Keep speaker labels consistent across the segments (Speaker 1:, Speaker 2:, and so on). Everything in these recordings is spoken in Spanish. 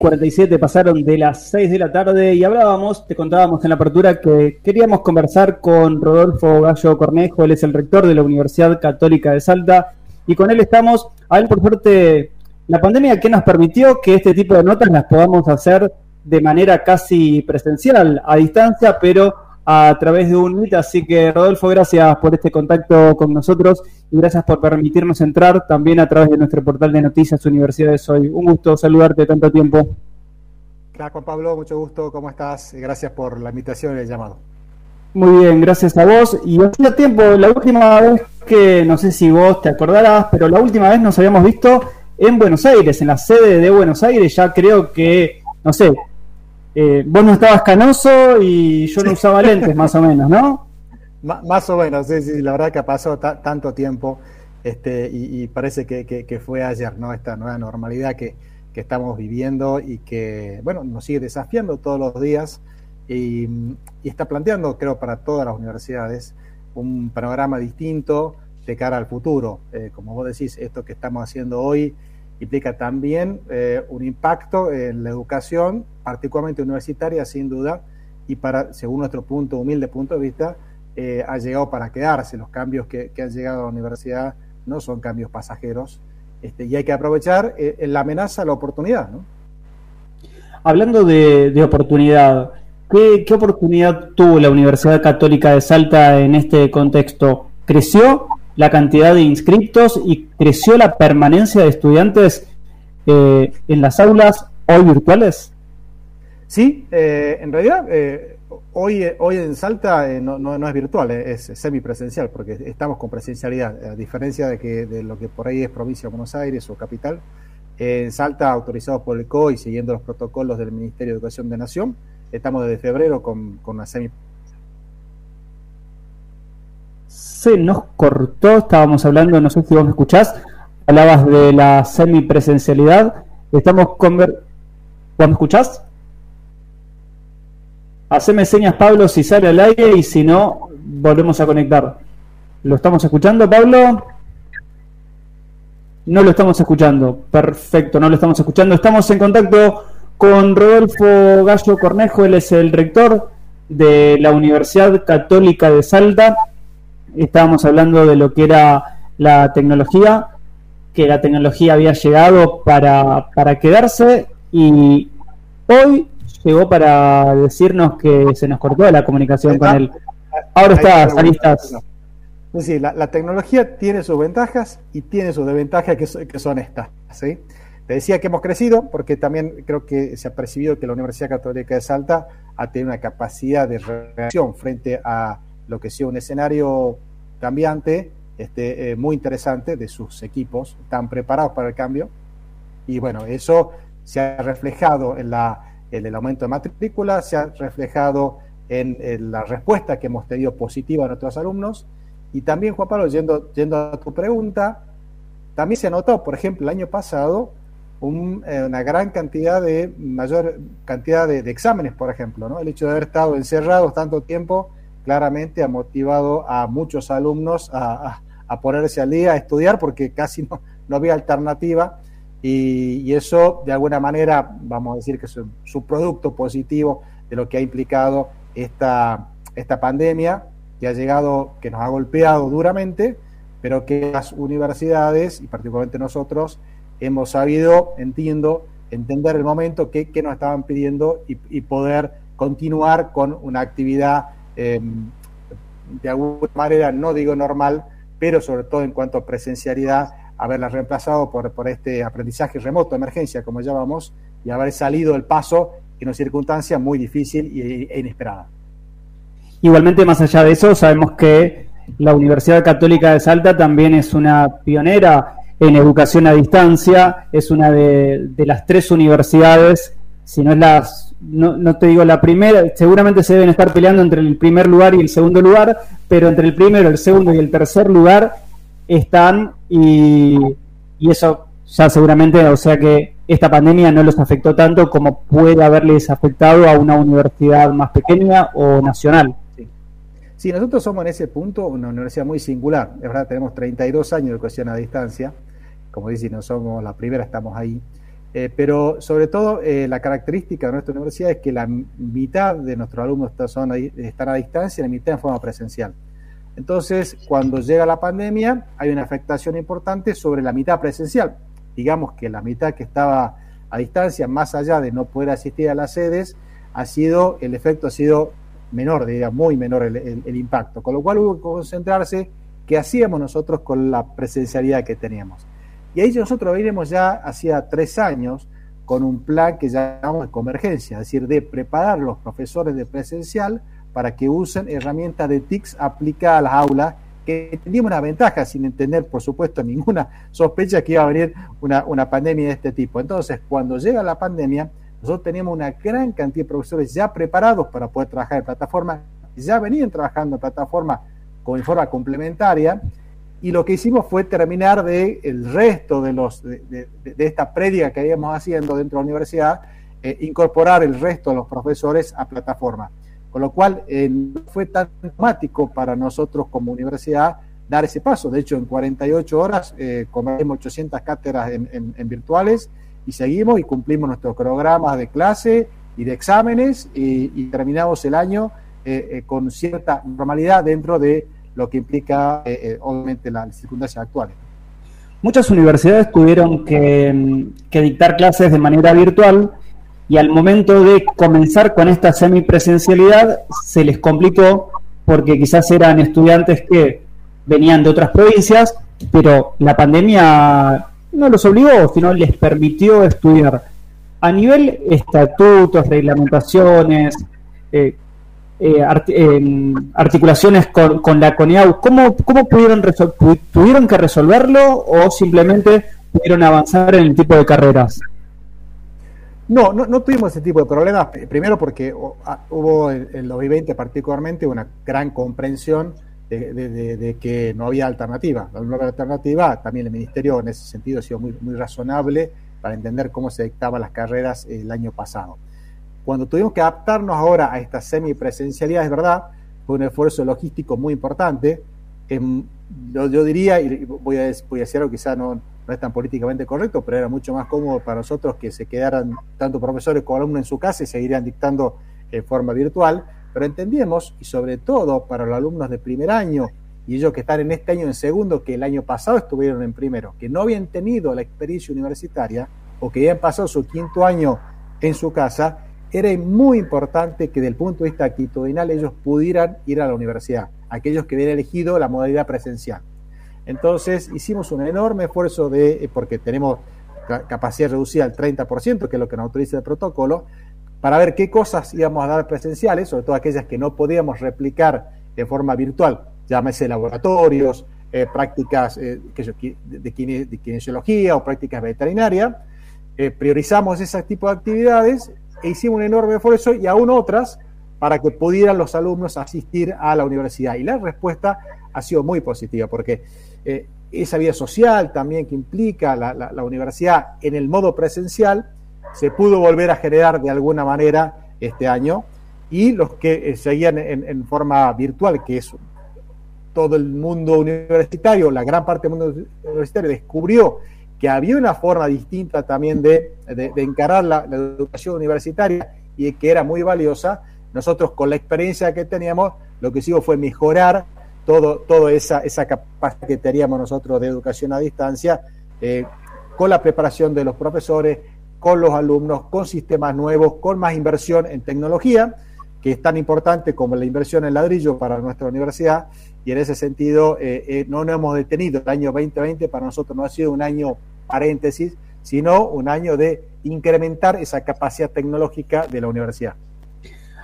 Speaker 1: 47 pasaron de las 6 de la tarde y hablábamos, te contábamos en la apertura que queríamos conversar con Rodolfo Gallo Cornejo, él es el rector de la Universidad Católica de Salta y con él estamos, a él por suerte, la pandemia que nos permitió que este tipo de notas las podamos hacer de manera casi presencial, a distancia, pero a través de un Meet. Así que, Rodolfo, gracias por este contacto con nosotros y gracias por permitirnos entrar también a través de nuestro portal de noticias Universidades Hoy. Un gusto saludarte tanto tiempo.
Speaker 2: Claro, Juan Pablo, mucho gusto. ¿Cómo estás? Gracias por la invitación y el llamado.
Speaker 1: Muy bien, gracias a vos. Y hacía tiempo, la última vez que, no sé si vos te acordarás, pero la última vez nos habíamos visto en Buenos Aires, en la sede de Buenos Aires, ya creo que, no sé, eh, vos no estabas canoso y yo no usaba lentes, más o menos, ¿no?
Speaker 2: más o menos, sí, sí, la verdad que pasó tanto tiempo este, y, parece que, fue ayer, ¿no? Esta nueva normalidad que, estamos viviendo y que, bueno, nos sigue desafiando todos los días y, está planteando, creo, para todas las universidades un panorama distinto de cara al futuro. Eh, como vos decís, esto que estamos haciendo hoy implica también eh, un impacto en la educación, particularmente universitaria, sin duda, y para, según nuestro punto, humilde punto de vista, eh, ha llegado para quedarse. Los cambios que, han llegado a la universidad no son cambios pasajeros, este, y hay que aprovechar eh, la amenaza, la oportunidad. ¿no?
Speaker 1: Hablando de, oportunidad, ¿qué, ¿qué oportunidad tuvo la Universidad Católica de Salta en este contexto? ¿Creció la cantidad de inscriptos y creció la permanencia de estudiantes eh, en las aulas hoy virtuales?
Speaker 2: Sí, eh, en realidad eh, hoy, hoy en Salta no, no, es virtual, es semipresencial, porque estamos con presencialidad, a diferencia de, que, de lo que por ahí es provincia de Buenos Aires o capital. en Salta, autorizados por el COI, siguiendo los protocolos del Ministerio de Educación de Nación, estamos desde febrero con, con una semipresencialidad
Speaker 1: se nos cortó, estábamos hablando, no sé si vos me escuchás, hablabas de la semipresencialidad, estamos con... ¿Vos me escuchás? Haceme señas, Pablo, si sale al aire y si no, volvemos a conectar. ¿Lo estamos escuchando, Pablo? No lo estamos escuchando. Perfecto, no lo estamos escuchando. Estamos en contacto con Rodolfo Gallo Cornejo, él es el rector de la Universidad Católica de Salta estábamos hablando de lo que era la tecnología, que la tecnología había llegado para, para quedarse y hoy llegó para decirnos que se nos cortó la comunicación con él. Ahora está, salistas.
Speaker 2: Es decir, la, tecnología tiene sus ventajas y tiene sus desventajas que, que son estas. ¿sí? Te decía que hemos crecido porque también creo que se ha percibido que la Universidad Católica de Salta ha tenido una capacidad de reacción frente a lo que sea un escenario cambiante, este, eh, muy interesante de sus equipos, están preparados para el cambio. Y bueno, eso se ha reflejado en, la, el aumento de matrícula, se ha reflejado en, la respuesta que hemos tenido positiva a nuestros alumnos. Y también, Juan Pablo, yendo, yendo a tu pregunta, también se notado, por ejemplo, el año pasado, eh, una gran cantidad de, mayor cantidad de, de, exámenes, por ejemplo, ¿no? El hecho de haber estado encerrados tanto tiempo claramente ha motivado a muchos alumnos a, ponerse al día, a estudiar, porque casi no, no había alternativa. Y, eso, de alguna manera, vamos a decir que es un subproducto positivo de lo que ha implicado esta, esta pandemia, que ha llegado, que nos ha golpeado duramente, pero que las universidades, y particularmente nosotros, hemos sabido, entiendo, entender el momento que, que nos estaban pidiendo y poder continuar con una actividad Em, de alguna manera, no digo normal, pero sobre todo en cuanto a presencialidad, haberla reemplazado por, por este aprendizaje remoto, emergencia, como llamamos, y haber salido el paso en una circunstancia muy difícil e inesperada.
Speaker 1: Igualmente, más allá de eso, sabemos que la Universidad Católica de Salta también es una pionera en educación a distancia, es una de, de las tres universidades, si no es las no, no, te digo la primera, seguramente se deben estar peleando entre el primer lugar y el segundo lugar, pero entre el primero, el segundo y el tercer lugar están y, y eso ya seguramente, o sea que esta pandemia no los afectó tanto como puede haberles afectado a una universidad más pequeña o nacional.
Speaker 2: Sí. nosotros somos en ese punto una universidad muy singular. Es verdad, tenemos 32 años de educación a distancia. Como dicen, no somos la primera, estamos ahí. Eh, pero sobre todo eh, la característica de nuestra universidad es que la mitad de nuestros alumnos están, a distancia y la mitad en forma presencial. Entonces, cuando llega la pandemia, hay una afectación importante sobre la mitad presencial. Digamos que la mitad que estaba a distancia, más allá de no poder asistir a las sedes, ha sido, el efecto ha sido menor, diría, muy menor el, impacto. Con lo cual hubo que concentrarse qué hacíamos nosotros con la presencialidad que teníamos. Y ahí nosotros venimos ya hacía tres años con un plan que llamamos de convergencia, es decir, de preparar los profesores de presencial para que usen herramientas de TICS aplicadas a las aulas, que teníamos una ventaja sin tener, por supuesto, ninguna sospecha que iba a venir una, una pandemia de este tipo. Entonces, cuando llega la pandemia, nosotros teníamos una gran cantidad de profesores ya preparados para poder trabajar en plataforma, ya venían trabajando en plataforma con forma complementaria, y lo que hicimos fue terminar de el resto de los de, esta prédica que íbamos haciendo dentro de la universidad, eh, incorporar el resto de los profesores a plataforma. Con lo cual eh, no fue tan automático para nosotros como universidad dar ese paso. De hecho, en 48 horas eh, 800 cátedras en, virtuales y seguimos y cumplimos nuestros programas de clase y de exámenes y, terminamos el año con cierta normalidad dentro de lo que implica obviamente las circunstancias actuales.
Speaker 1: Muchas universidades tuvieron que, que dictar clases de manera virtual y al momento de comenzar con esta semipresencialidad se les complicó porque quizás eran estudiantes que venían de otras provincias, pero la pandemia no los obligó, sino les permitió estudiar. A nivel estatutos, reglamentaciones, eh, eh, em, articulaciones con, la CONIAU, ¿cómo, cómo pudieron ¿Tuvieron que resolverlo o simplemente pudieron avanzar en el tipo de carreras?
Speaker 2: No, no, tuvimos ese tipo de problemas. Primero porque hubo en, el 2020 particularmente una gran comprensión de, que no había alternativa. La nueva alternativa, también el Ministerio en ese sentido ha sido muy, muy razonable para entender cómo se dictaban las carreras el año pasado. Cuando tuvimos que adaptarnos ahora a esta semipresencialidad, es verdad, fue un esfuerzo logístico muy importante. Em, yo, diría, y voy a, voy a decir algo quizá no, no es tan políticamente correcto, pero era mucho más cómodo para nosotros que se quedaran tanto profesores como alumnos en su casa y seguirían dictando en forma virtual, pero entendíamos, y sobre todo para los alumnos de primer año y ellos que están en este año en segundo, que el año pasado estuvieron en primero, que no habían tenido la experiencia universitaria o que habían pasado su quinto año en su casa, era muy importante que desde el punto de vista actitudinal ellos pudieran ir a la universidad, aquellos que habían elegido la modalidad presencial. Entonces hicimos un enorme esfuerzo de, eh, porque tenemos capacidad reducida al 30%, que es lo que nos autoriza el protocolo, para ver qué cosas íbamos a dar presenciales, sobre todo aquellas que no podíamos replicar de forma virtual, llámese laboratorios, eh, prácticas eh, de, kinesiología o prácticas veterinarias. priorizamos ese tipo de actividades e hicimos un enorme esfuerzo y aún otras para que pudieran los alumnos asistir a la universidad. Y la respuesta ha sido muy positiva, porque eh, esa vida social también que implica la, universidad en el modo presencial se pudo volver a generar de alguna manera este año y los que eh, seguían en, forma virtual, que es todo el mundo universitario, la gran parte del mundo universitario descubrió que había una forma distinta también de, encarar la, la, educación universitaria y que era muy valiosa, nosotros con la experiencia que teníamos, lo que hicimos fue mejorar todo, toda esa, esa capacidad que teníamos nosotros de educación a distancia, eh, con la preparación de los profesores, con los alumnos, con sistemas nuevos, con más inversión en tecnología, que es tan importante como la inversión en ladrillo para nuestra universidad, y en ese sentido eh, eh, no nos hemos detenido. El año 2020 para nosotros no ha sido un año paréntesis, sino un año de incrementar esa capacidad tecnológica de la universidad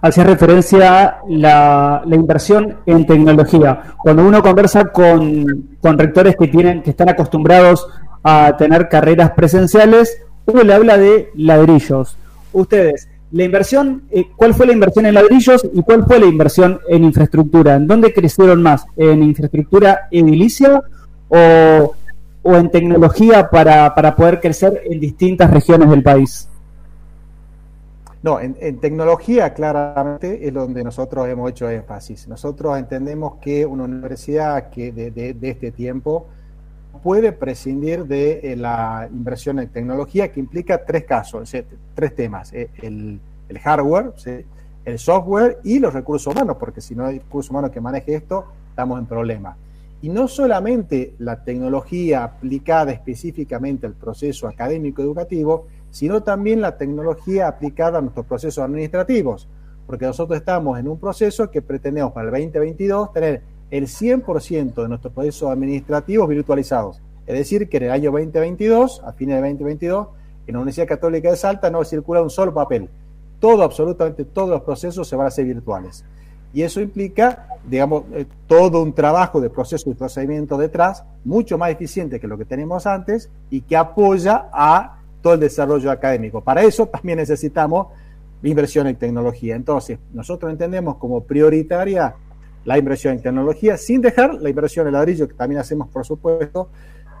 Speaker 1: hacía referencia a la, inversión en tecnología. Cuando uno conversa con, rectores que tienen, que están acostumbrados a tener carreras presenciales, uno le habla de ladrillos. Ustedes, la inversión, eh, ¿cuál fue la inversión en ladrillos y cuál fue la inversión en infraestructura? ¿En dónde crecieron más? ¿En infraestructura edilicia o, o en tecnología para, para poder crecer en distintas regiones del país?
Speaker 2: No, en, tecnología claramente es donde nosotros hemos hecho énfasis. Nosotros entendemos que una universidad que de, este tiempo puede prescindir de la inversión en tecnología que implica tres casos, tres temas, el, el hardware, el software y los recursos humanos, porque si no hay recursos humanos que maneje esto, estamos en problemas. Y no solamente la tecnología aplicada específicamente al proceso académico educativo, sino también la tecnología aplicada a nuestros procesos administrativos, porque nosotros estamos en un proceso que pretendemos para el 2022 tener el 100% de nuestros procesos administrativos virtualizados. Es decir, que en el año 2022, a fines de 2022, en la Universidad Católica de Salta no circula un solo papel. Todo, absolutamente todos los procesos se van a hacer virtuales. Y eso implica, digamos, eh, todo un trabajo de proceso y procedimiento detrás, mucho más eficiente que lo que tenemos antes y que apoya a todo el desarrollo académico. Para eso también necesitamos inversión en tecnología. Entonces, nosotros entendemos como prioritaria la inversión en tecnología, sin dejar la inversión en ladrillo, que también hacemos, por supuesto,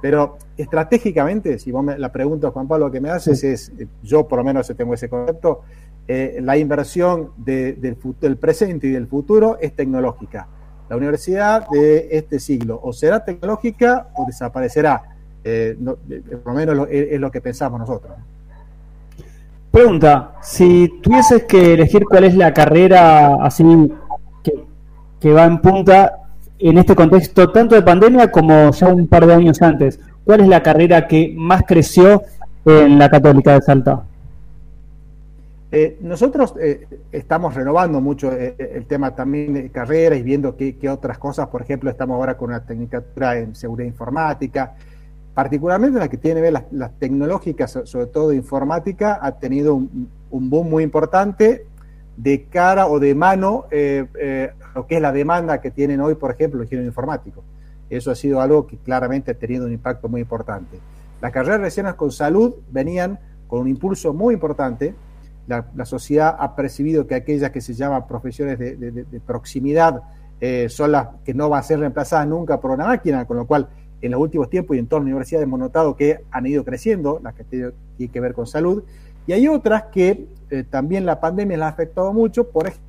Speaker 2: pero estratégicamente, si vos me, la pregunta, Juan Pablo, que me haces es, yo por lo menos tengo ese concepto, eh, la inversión del, presente y del futuro es tecnológica. La universidad de este siglo o será tecnológica o desaparecerá. Eh, eh, por lo menos es, lo que pensamos nosotros.
Speaker 1: Pregunta, si tuvieses que elegir cuál es la carrera así que va en punta en este contexto tanto de pandemia como ya un par de años antes, ¿cuál es la carrera que más creció en la Católica de Salta?
Speaker 2: Eh, nosotros eh, estamos renovando mucho eh, el tema también de carreras y viendo qué, otras cosas, por ejemplo, estamos ahora con una tecnicatura en seguridad informática, particularmente la que tiene que ver las, tecnológicas, sobre todo informática, ha tenido un, boom muy importante de cara o de mano lo que es la demanda que tienen hoy, por ejemplo, los ingenieros informáticos. Eso ha sido algo que claramente ha tenido un impacto muy importante. Las carreras relacionadas con salud venían con un impulso muy importante, la, sociedad ha percibido que aquellas que se llaman profesiones de, proximidad eh, son las que no van a ser reemplazadas nunca por una máquina, con lo cual en los últimos tiempos y en todas las universidades hemos notado que han ido creciendo, las que tienen que ver con salud, y hay otras que eh, también la pandemia las ha afectado mucho, por ejemplo,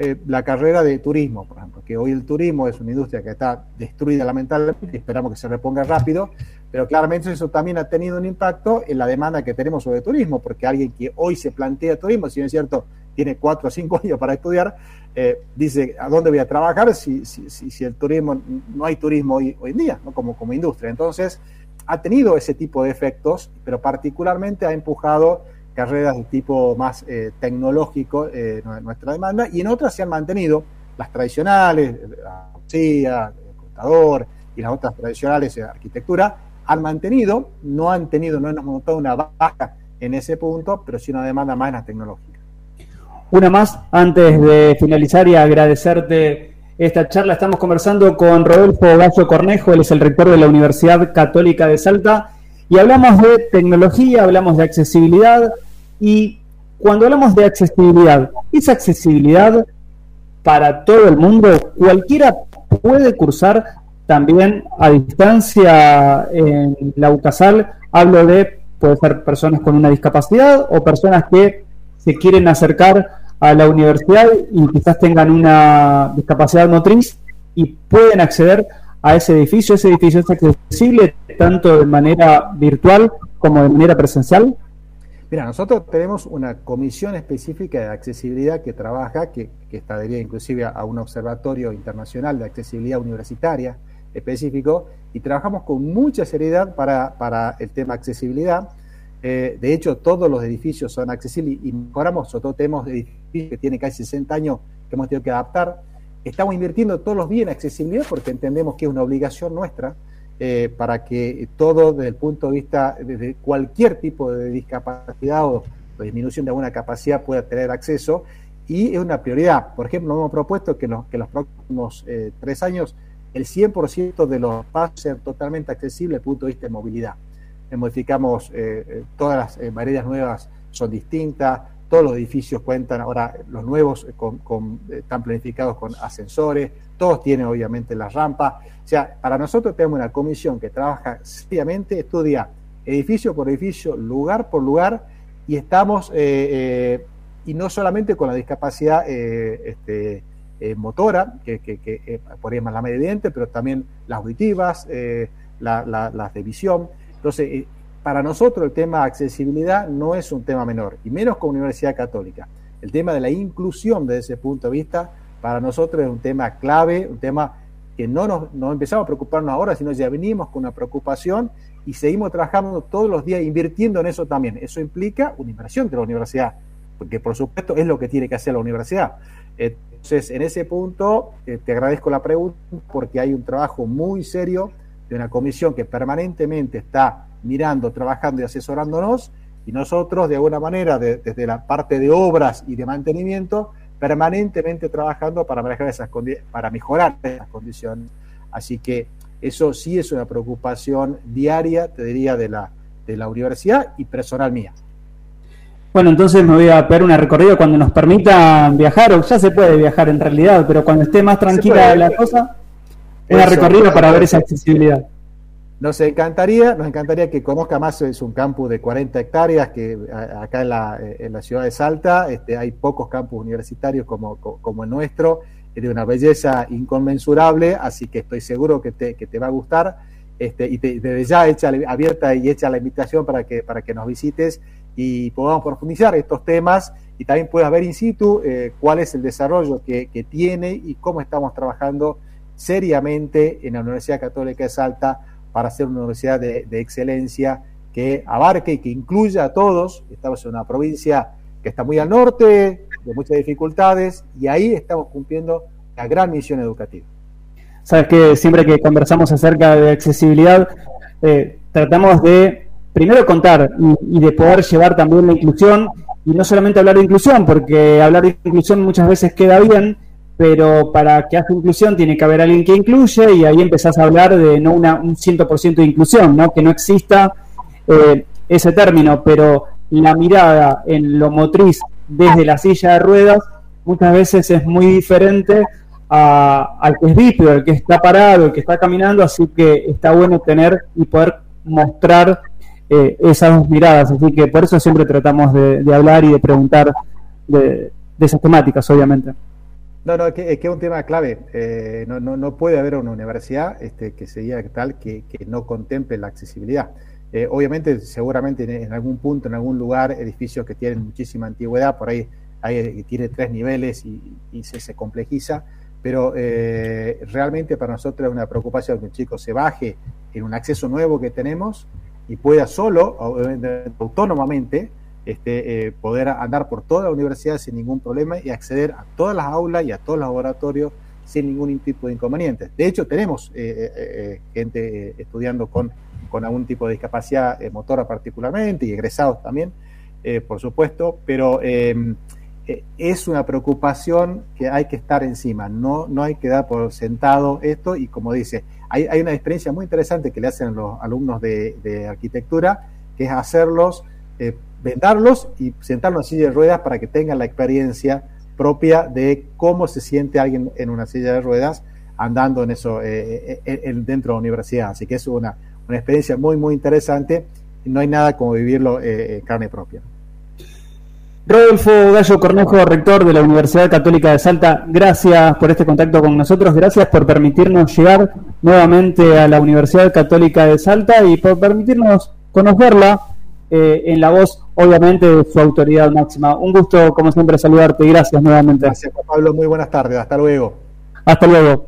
Speaker 2: eh, la carrera de turismo, por ejemplo, que hoy el turismo es una industria que está destruida lamentablemente, esperamos que se reponga rápido, pero claramente eso también ha tenido un impacto en la demanda que tenemos sobre turismo, porque alguien que hoy se plantea turismo, si no es cierto, tiene cuatro o cinco años para estudiar, eh, dice, ¿a dónde voy a trabajar si, si, si, el turismo, no hay turismo hoy, hoy en día, ¿no? como, como industria? Entonces, ha tenido ese tipo de efectos, pero particularmente ha empujado carreras de tipo más eh, tecnológico eh, nuestra demanda, y en otras se han mantenido las tradicionales, la poesía, el contador y las otras tradicionales, de arquitectura, han mantenido, no han tenido, no hemos notado una baja en ese punto, pero sí una demanda más en la tecnológica.
Speaker 1: Una más, antes de finalizar y agradecerte esta charla, estamos conversando con Rodolfo Gallo Cornejo, él es el rector de la Universidad Católica de Salta, y hablamos de tecnología, hablamos de accesibilidad, y cuando hablamos de accesibilidad, esa accesibilidad para todo el mundo, cualquiera puede cursar también a distancia en la UCASAL. Hablo de, puede ser personas con una discapacidad o personas que se quieren acercar a la universidad y quizás tengan una discapacidad motriz y pueden acceder a ese edificio. Ese edificio es accesible tanto de manera virtual como de manera presencial.
Speaker 2: Mira, nosotros tenemos una comisión específica de accesibilidad que trabaja, que, que está inclusive a un observatorio internacional de accesibilidad universitaria específico, y trabajamos con mucha seriedad para, el tema accesibilidad. Eh, de hecho, todos los edificios son accesibles y mejoramos, sobre todo tenemos edificios que tienen casi 60 años que hemos tenido que adaptar. Estamos invirtiendo todos los días en accesibilidad porque entendemos que es una obligación nuestra eh, para que todo desde el punto de vista, de cualquier tipo de discapacidad o disminución de alguna capacidad pueda tener acceso y es una prioridad. Por ejemplo, hemos propuesto que, los, que los próximos eh, tres años el 100% de los pasos sean totalmente accesibles desde el punto de vista de movilidad. Modificamos, eh, todas las mareas nuevas son distintas, todos los edificios cuentan, ahora los nuevos están planificados con ascensores, todos tienen obviamente las rampas. O sea, para nosotros tenemos una comisión que trabaja seriamente, estudia edificio por edificio, lugar por lugar, y estamos, eh, eh, y no solamente con la discapacidad eh, este, motora, que, que, por ahí es más la media evidente, pero también las auditivas, las de visión. Entonces, para nosotros el tema accesibilidad no es un tema menor, y menos con Universidad Católica. El tema de la inclusión desde ese punto de vista, para nosotros es un tema clave, un tema que no nos, no empezamos a preocuparnos ahora, sino ya venimos con una preocupación y seguimos trabajando todos los días invirtiendo en eso también. Eso implica una inversión de la universidad, porque por supuesto es lo que tiene que hacer la universidad. Entonces, en ese punto, eh, te agradezco la pregunta porque hay un trabajo muy serio de una comisión que permanentemente está mirando, trabajando y asesorándonos, y nosotros, de alguna manera, desde la parte de obras y de mantenimiento, permanentemente trabajando para mejorar esas, para mejorar esas condiciones. Así que eso sí es una preocupación diaria, te diría, de la, de la universidad y personal mía.
Speaker 1: Bueno, entonces me voy a pegar una recorrida cuando nos permita viajar, o ya se puede viajar en realidad, pero cuando esté más tranquila la cosa, una recorrida para ver esa accesibilidad.
Speaker 2: Nos encantaría, nos encantaría que conozca más, es un campus de 40 hectáreas que acá en la, ciudad de Salta. Este, hay pocos campus universitarios como, como el nuestro, es de una belleza inconmensurable, así que estoy seguro que te, que te va a gustar. Este, y desde ya hecha, abierta y hecha la invitación para que, para que nos visites y podamos profundizar estos temas. Y también puedas ver in situ eh, cuál es el desarrollo que, que tiene y cómo estamos trabajando seriamente en la Universidad Católica de Salta para ser una universidad de, excelencia que abarque y que incluya a todos. Estamos en una provincia que está muy al norte, de muchas dificultades, y ahí estamos cumpliendo la gran misión educativa.
Speaker 1: Sabes que siempre que conversamos acerca de accesibilidad, eh, tratamos de primero contar y, de poder llevar también la inclusión, y no solamente hablar de inclusión, porque hablar de inclusión muchas veces queda bien, pero para que haya inclusión tiene que haber alguien que incluye y ahí empezás a hablar de no una, un 100% de inclusión, ¿no? que no exista eh, ese término, pero la mirada en lo motriz desde la silla de ruedas muchas veces es muy diferente al que es bípedo, el que está parado, el que está caminando, así que está bueno tener y poder mostrar eh, esas dos miradas, así que por eso siempre tratamos de, hablar y de preguntar de esas temáticas, obviamente.
Speaker 2: No, no, es que es, un tema clave. Eh, no, no, no, puede haber una universidad este, que sería tal que, que no contemple la accesibilidad. Eh, obviamente, seguramente en, algún punto, en algún lugar, edificios que tienen muchísima antigüedad, por ahí, hay, tiene tres niveles y, se, se, complejiza, pero eh, realmente para nosotros es una preocupación que un chico se baje en un acceso nuevo que tenemos y pueda solo, autónomamente, este, eh, poder andar por toda la universidad sin ningún problema y acceder a todas las aulas y a todos los laboratorios sin ningún tipo de inconvenientes. De hecho, tenemos eh, eh, gente estudiando con, con algún tipo de discapacidad motora particularmente y egresados también, por supuesto, pero em, es una preocupación que hay que estar encima, no, no hay que dar por sentado esto y como dice, hay, hay una experiencia muy interesante que le hacen los alumnos de arquitectura, que es hacerlos vendarlos y sentarlos en silla de ruedas para que tengan la experiencia propia de cómo se siente alguien en una silla de ruedas andando en eso eh, eh, dentro de la universidad. Así que es una, una experiencia muy, muy interesante y no hay nada como vivirlo eh, carne propia.
Speaker 1: Rodolfo Gallo Cornejo, rector de la Universidad Católica de Salta, gracias por este contacto con nosotros, gracias por permitirnos llegar nuevamente a la Universidad Católica de Salta y por permitirnos conocerla eh, en la voz, obviamente, su autoridad máxima. Un gusto, como siempre, saludarte y gracias nuevamente.
Speaker 2: Gracias, Pablo. Muy buenas tardes. Hasta luego.
Speaker 1: Hasta luego.